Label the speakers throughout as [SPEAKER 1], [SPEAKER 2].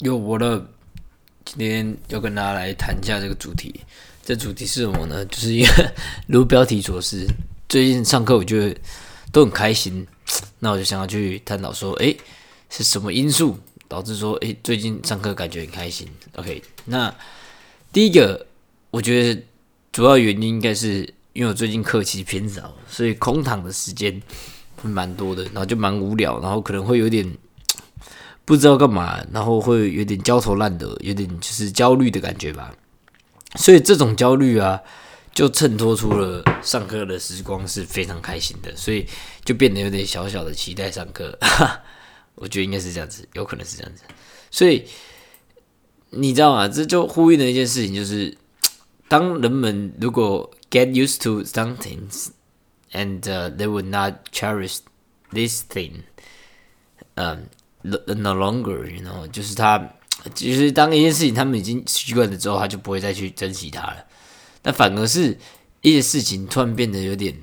[SPEAKER 1] 有我的今天要跟大家来谈一下这个主题。这主题是什么呢？就是因为 如标题所示，最近上课我觉得都很开心，那我就想要去探讨说，诶，是什么因素导致说，诶，最近上课感觉很开心？OK，那第一个，我觉得主要原因应该是因为我最近课期偏少，所以空堂的时间蛮多的，然后就蛮无聊，然后可能会有点。不知道干嘛，然后会有点焦头烂额，有点就是焦虑的感觉吧。所以这种焦虑啊，就衬托出了上课的时光是非常开心的，所以就变得有点小小的期待上课。我觉得应该是这样子，有可能是这样子。所以你知道吗？这就呼应的一件事情，就是当人们如果 get used to some things and they would not cherish this thing，嗯。No longer，you know，就是他，其实当一件事情他们已经习惯了之后，他就不会再去珍惜它了。那反而是一些事情突然变得有点，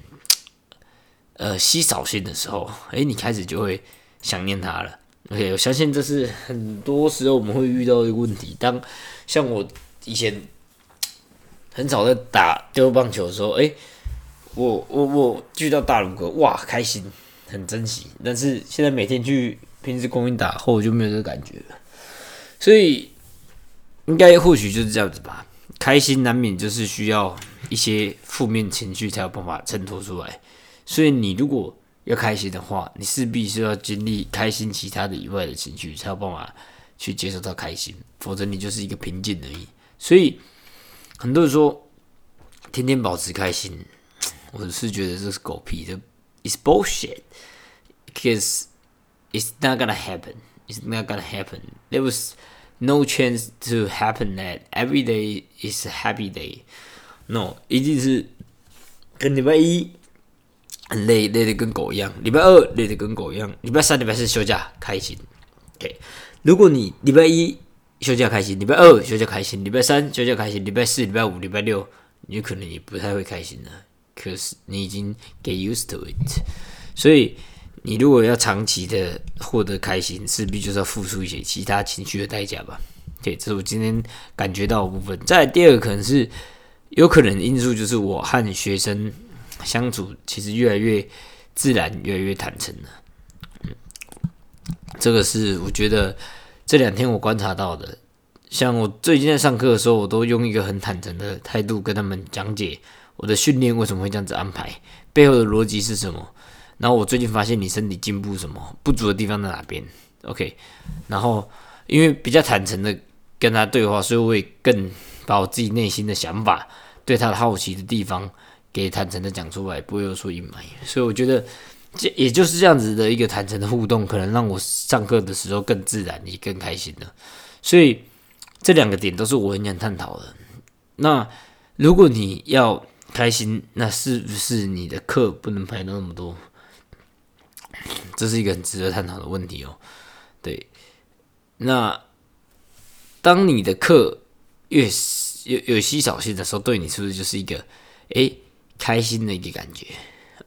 [SPEAKER 1] 呃，稀少性的时候，哎，你开始就会想念它了。OK，我相信这是很多时候我们会遇到的问题。当像我以前很少在打丢棒球的时候，哎，我我我去到大龙哥，哇，开心，很珍惜。但是现在每天去。平时公园打后就没有这个感觉了，所以应该或许就是这样子吧。开心难免就是需要一些负面情绪才有办法衬托出来。所以你如果要开心的话，你势必是要经历开心其他的以外的情绪，才有办法去接受到开心。否则你就是一个平静而已。所以很多人说天天保持开心，我是觉得这是狗屁的，is bullshit，because It's not gonna happen. It's not gonna happen. There was no chance to happen that every day is a happy day. No，一定是跟礼拜一很累，累的跟狗一样；礼拜二累的跟狗一样；礼拜三、礼拜四休假开心。OK，如果你礼拜一休假开心，礼拜二休假开心，礼拜三休假开心，礼拜四、礼拜五、礼拜六，你可能也不太会开心了。可是你已经 get used to it，所以。 你如果要长期的获得开心，势必就是要付出一些其他情绪的代价吧。对，这是我今天感觉到的部分。再第二个可能是有可能因素，就是我和学生相处其实越来越自然，越来越坦诚了。嗯，这个是我觉得这两天我观察到的。像我最近在上课的时候，我都用一个很坦诚的态度跟他们讲解我的训练为什么会这样子安排，背后的逻辑是什么。然后我最近发现你身体进步什么不足的地方在哪边？OK，然后因为比较坦诚的跟他对话，所以我也更把我自己内心的想法、对他的好奇的地方给坦诚的讲出来，不会有所隐瞒。所以我觉得这也就是这样子的一个坦诚的互动，可能让我上课的时候更自然，也更开心了。所以这两个点都是我很想探讨的。那如果你要开心，那是不是你的课不能排到那么多？这是一个很值得探讨的问题哦。对，那当你的课越有有稀少性的时候，对你是不是就是一个诶开心的一个感觉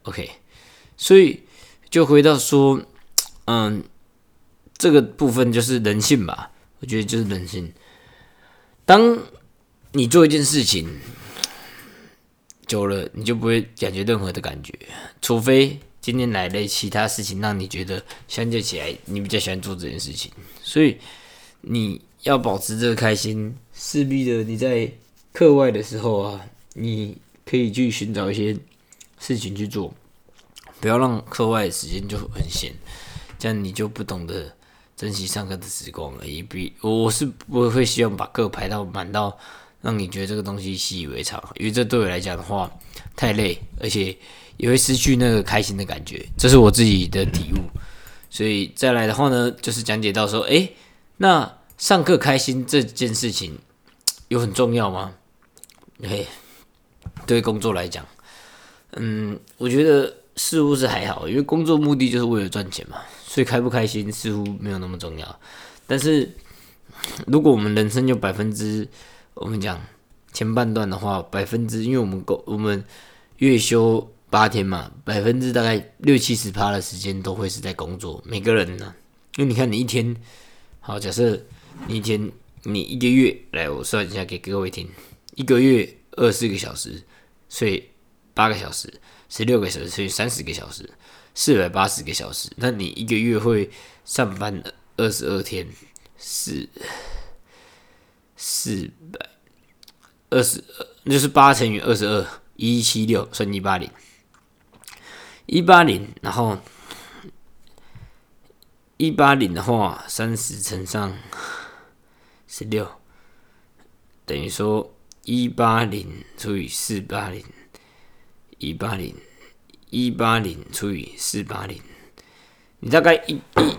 [SPEAKER 1] ？OK，所以就回到说，嗯，这个部分就是人性吧。我觉得就是人性。当你做一件事情久了，你就不会感觉任何的感觉，除非。今天来的其他事情让你觉得相较起来，你比较喜欢做这件事情，所以你要保持这个开心，势必的你在课外的时候啊，你可以去寻找一些事情去做，不要让课外的时间就很闲，这样你就不懂得珍惜上课的时光了。也比我是不会希望把课排到满到让你觉得这个东西习以为常，因为这对我来讲的话太累，而且。也会失去那个开心的感觉，这是我自己的体悟。所以再来的话呢，就是讲解到说，诶，那上课开心这件事情有很重要吗？嘿，对工作来讲，嗯，我觉得似乎是还好，因为工作目的就是为了赚钱嘛，所以开不开心似乎没有那么重要。但是如果我们人生有百分之，我们讲前半段的话，百分之，因为我们工我们月休。八天嘛，百分之大概六七十趴的时间都会是在工作。每个人呢，因为你看你一天，好假设你一天你一个月来，我算一下给各位听，一个月二十四个小时，睡八个小时，十六个小时，睡三十个小时，四百八十个小时。那你一个月会上班二十二天，四四百二十二，那就是八乘以二十二，一七六算一八零，一八零，然后。一八零的话，三十乘上十六，等于说一八零除以四八零，一八零一八零除以四八零，你大概一一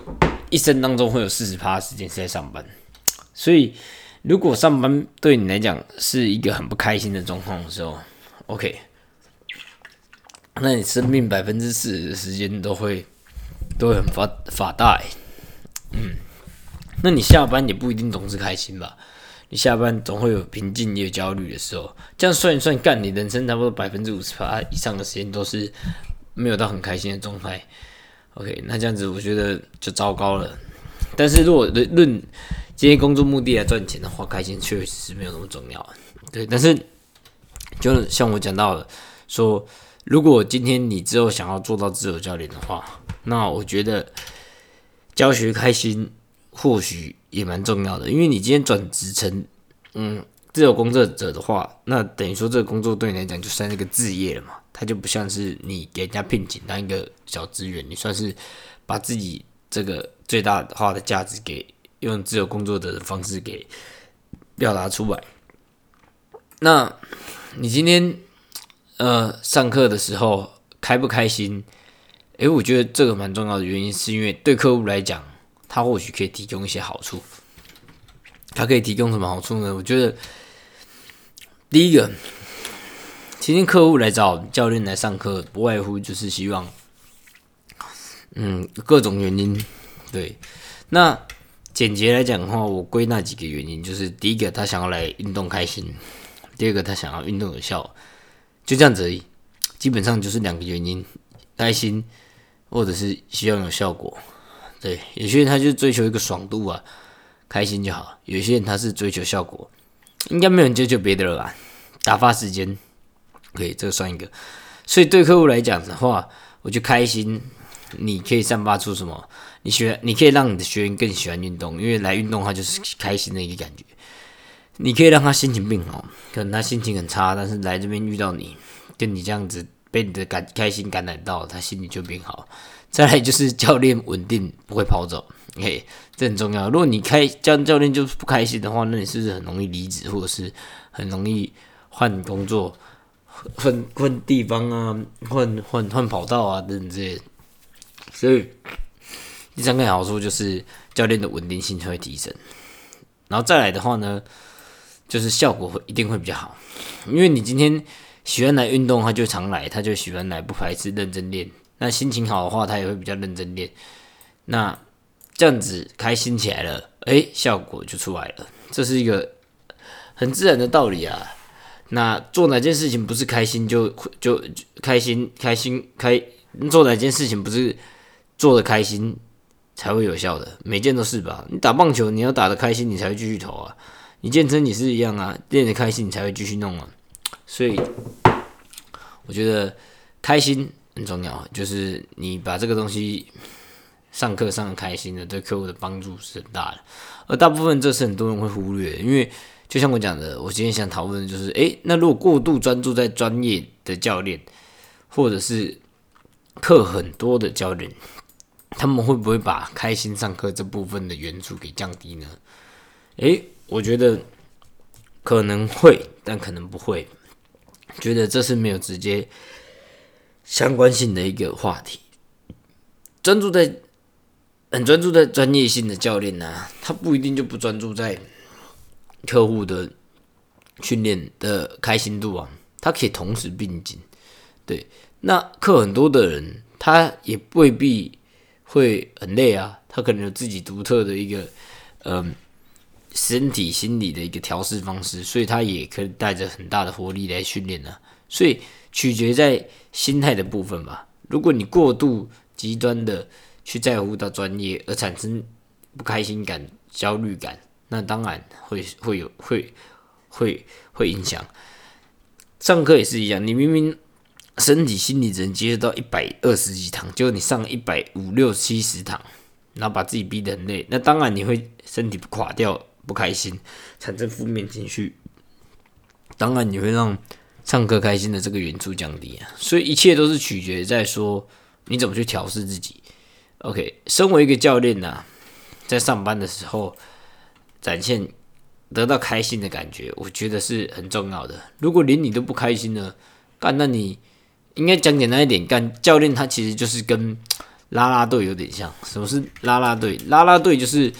[SPEAKER 1] 一生当中会有四十趴时间是在上班，所以如果上班对你来讲是一个很不开心的状况的时候，OK，那你生命百分之四十的时间都会。都会很发发大，嗯，那你下班也不一定总是开心吧？你下班总会有平静也有焦虑的时候。这样算一算，干你人生差不多百分之五十八以上的时间都是没有到很开心的状态。OK，那这样子我觉得就糟糕了。但是如果论这些工作目的来赚钱的话，开心确实没有那么重要。对，但是就像我讲到的，说如果今天你之后想要做到自由教练的话。那我觉得教学开心或许也蛮重要的，因为你今天转职成嗯自由工作者的话，那等于说这个工作对你来讲就算那个置业了嘛，它就不像是你给人家聘请当一个小职员，你算是把自己这个最大化的价值给用自由工作者的方式给表达出来。那你今天呃上课的时候开不开心？诶，我觉得这个蛮重要的原因，是因为对客户来讲，他或许可以提供一些好处。他可以提供什么好处呢？我觉得第一个，今天客户来找教练来上课，不外乎就是希望，嗯，各种原因。对，那简洁来讲的话，我归纳几个原因，就是第一个，他想要来运动开心；第二个，他想要运动有效，就这样子而已。基本上就是两个原因，开心。或者是希望有效果，对，有些人他就追求一个爽度啊，开心就好；有些人他是追求效果，应该没有人追求别的了吧？打发时间，可以，这个算一个。所以对客户来讲的话，我就开心，你可以散发出什么？你喜欢，你可以让你的学员更喜欢运动，因为来运动的话就是开心的一个感觉。你可以让他心情变好，可能他心情很差，但是来这边遇到你，跟你这样子。被你的感开心感染到，他心里就变好。再来就是教练稳定，不会跑走，嘿，这很重要。如果你开教教练就是不开心的话，那你是不是很容易离职，或者是很容易换工作、换换地方啊、换换换跑道啊等等这些？所以第三个好处就是教练的稳定性就会提升。然后再来的话呢，就是效果会一定会比较好，因为你今天。喜欢来运动，他就常来，他就喜欢来，不排斥认真练。那心情好的话，他也会比较认真练。那这样子开心起来了，哎，效果就出来了。这是一个很自然的道理啊。那做哪件事情不是开心就就开心开心开？做哪件事情不是做的开心才会有效的？每件都是吧？你打棒球，你要打的开心，你才会继续投啊。你健身也是一样啊，练的开心，你才会继续弄啊。所以，我觉得开心很重要，就是你把这个东西上课上的开心的，对客户的帮助是很大的。而大部分这是很多人会忽略，因为就像我讲的，我今天想讨论的就是，诶，那如果过度专注在专业的教练，或者是课很多的教练，他们会不会把开心上课这部分的元素给降低呢？诶，我觉得可能会，但可能不会。觉得这是没有直接相关性的一个话题。专注在很专注在专业性的教练呢，他不一定就不专注在客户的训练的开心度啊，他可以同时并进。对，那课很多的人，他也未必会很累啊，他可能有自己独特的一个嗯。身体、心理的一个调试方式，所以他也可以带着很大的活力来训练呢。所以取决在心态的部分吧。如果你过度极端的去在乎到专业而产生不开心感、焦虑感，那当然会会有会会会影响。上课也是一样，你明明身体心理只能接受到一百二十几堂，结果你上一百五六七十堂，然后把自己逼得很累，那当然你会身体垮掉，不开心，产生负面情绪，当然你会让唱歌开心的这个元素降低啊。所以一切都是取决在说你怎么去调试自己。OK，身为一个教练呐，在上班的时候展现。得到开心的感觉，我觉得是很重要的。如果连你都不开心呢，干，那你应该讲简单一点，干教练他其实就是跟拉拉队有点像。什么是拉拉队？拉拉队就是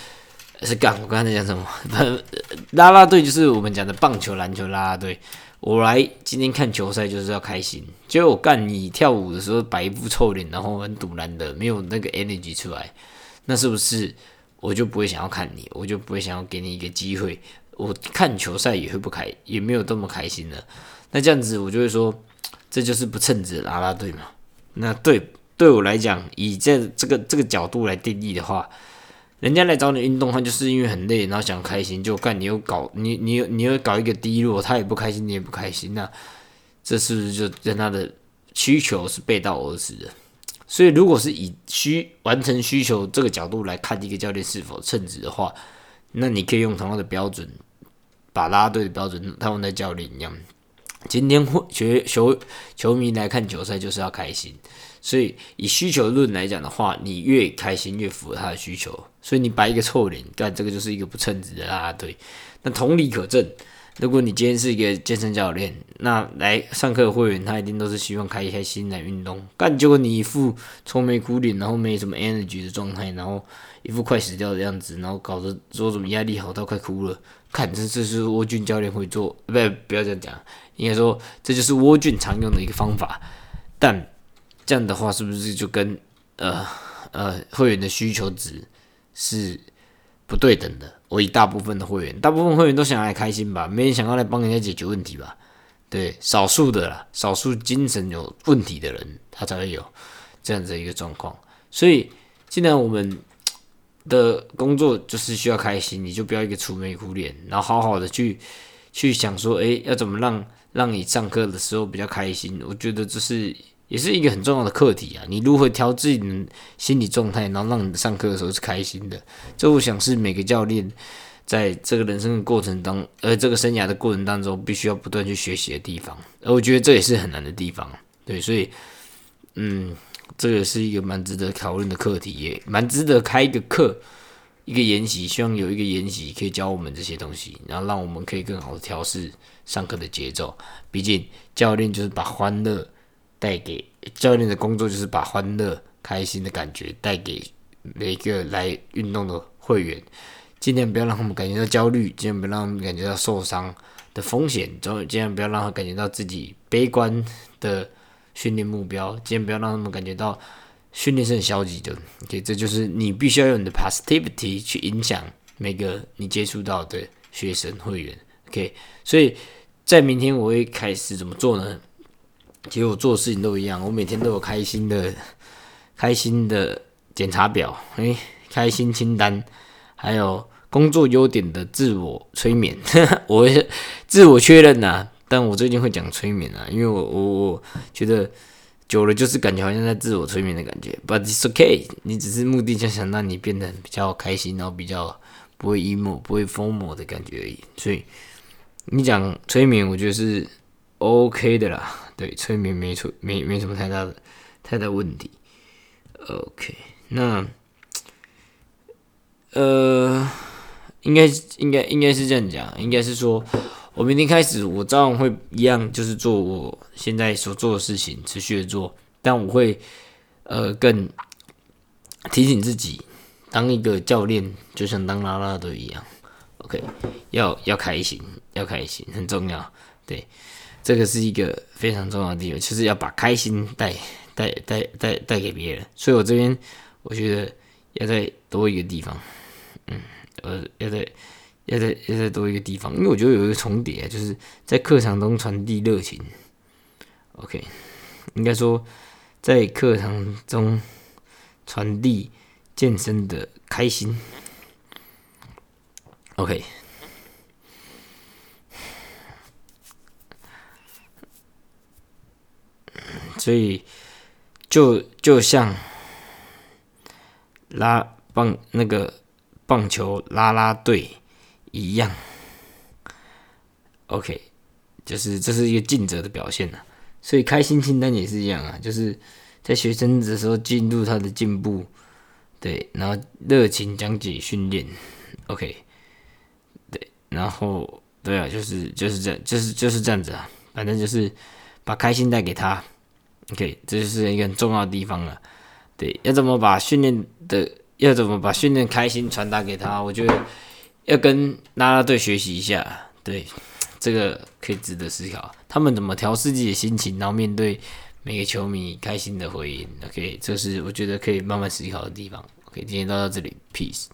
[SPEAKER 1] 是干。我刚才讲什么？拉拉队就是我们讲的棒球、篮球拉拉队。我来今天看球赛就是要开心。结果我干你跳舞的时候摆一副臭脸，然后很堵然的，没有那个 energy 出来，那是不是？我就不会想要看你，我就不会想要给你一个机会。我看球赛也会不开，也没有这么开心了。那这样子，我就会说，这就是不称职的拉拉队嘛。那对对我来讲，以这这个这个角度来定义的话，人家来找你运动，他就是因为很累，然后想开心，就干你又搞你你你又搞一个低落，他也不开心，你也不开心，那这是不是就跟他的需求是背道而驰的？所以，如果是以需完成需求这个角度来看一个教练是否称职的话，那你可以用同样的标准，把拉队的标准套用在教练一样。今天会学球球迷来看球赛就是要开心，所以以需求论来讲的话，你越开心越符合他的需求。所以你摆一个臭脸，干这个就是一个不称职的啦。对。那同理可证。如果你今天是一个健身教练，那来上课的会员他一定都是希望开开心来运动。干结果你一副愁眉苦脸，然后没什么 energy 的状态，然后一副快死掉的样子，然后搞得说什么压力好到快哭了。看这这是沃俊教练会做，不不要这样讲，应该说这就是沃俊常用的一个方法。但这样的话是不是就跟呃呃会员的需求值是不对等的？我以大部分的会员，大部分会员都想来开心吧，没人想要来帮人家解决问题吧？对，少数的啦，少数精神有问题的人，他才会有这样子一个状况。所以，既然我们的工作就是需要开心，你就不要一个愁眉苦脸，然后好好的去去想说，诶，要怎么让让你上课的时候比较开心？我觉得这是。也是一个很重要的课题啊！你如何调自己的心理状态，然后让你上课的时候是开心的？这我想是每个教练在这个人生的过程当，呃，这个生涯的过程当中，必须要不断去学习的地方。而我觉得这也是很难的地方。对，所以，嗯，这个是一个蛮值得讨论的课题，也蛮值得开一个课，一个研习，希望有一个研习可以教我们这些东西，然后让我们可以更好的调试上课的节奏。毕竟教练就是把欢乐。带给教练的工作就是把欢乐、开心的感觉带给每个来运动的会员，尽量不要让他们感觉到焦虑，尽量不要让他们感觉到受伤的风险，总尽量不要让他感觉到自己悲观的训练目标，尽量不要让他们感觉到训练是很消极的。OK，这就是你必须要用你的 positivity 去影响每个你接触到的学生会员。OK，所以在明天我会开始怎么做呢？其实我做事情都一样，我每天都有开心的、开心的检查表，诶，开心清单，还有工作优点的自我催眠，我自我确认呐。但我最近会讲催眠啊，因为我我我觉得久了就是感觉好像在自我催眠的感觉。But it's okay，你只是目的就想让你变得比较开心，然后比较不会 emo、不会疯魔的感觉而已。所以你讲催眠，我觉得是 OK 的啦。对，催眠没错，没没什么太大的太大问题。OK，那呃，应该应该应该是这样讲，应该是说，我明天开始，我照样会一样，就是做我现在所做的事情，持续的做，但我会呃更提醒自己，当一个教练就像当拉拉队一样，OK，要要开心，要开心，很重要，对。这个是一个非常重要的地方，就是要把开心带带带带带给别人。所以我这边我觉得要再多一个地方，嗯，呃，要再要再要再多一个地方，因为我觉得有一个重叠，就是在课堂中传递热情。OK，应该说在课堂中传递健身的开心。OK，所以就就像拉棒那个棒球拉拉队一样，OK，就是这是一个尽责的表现呐。所以开心清单也是一样啊，就是在学生的时候进入他的进步，对，然后热情讲解训练，OK，对，然后对啊，就是就是这样，就是就是这样子啊，反正就是把开心带给他，OK，这就是一个很重要的地方了。对，要怎么把训练的，要怎么把训练开心传达给他？我觉得要跟拉拉队学习一下，对。这个可以值得思考，他们怎么调试自己的心情，然后面对每个球迷开心的回应。OK，这是我觉得可以慢慢思考的地方。OK，今天都到这里，Peace。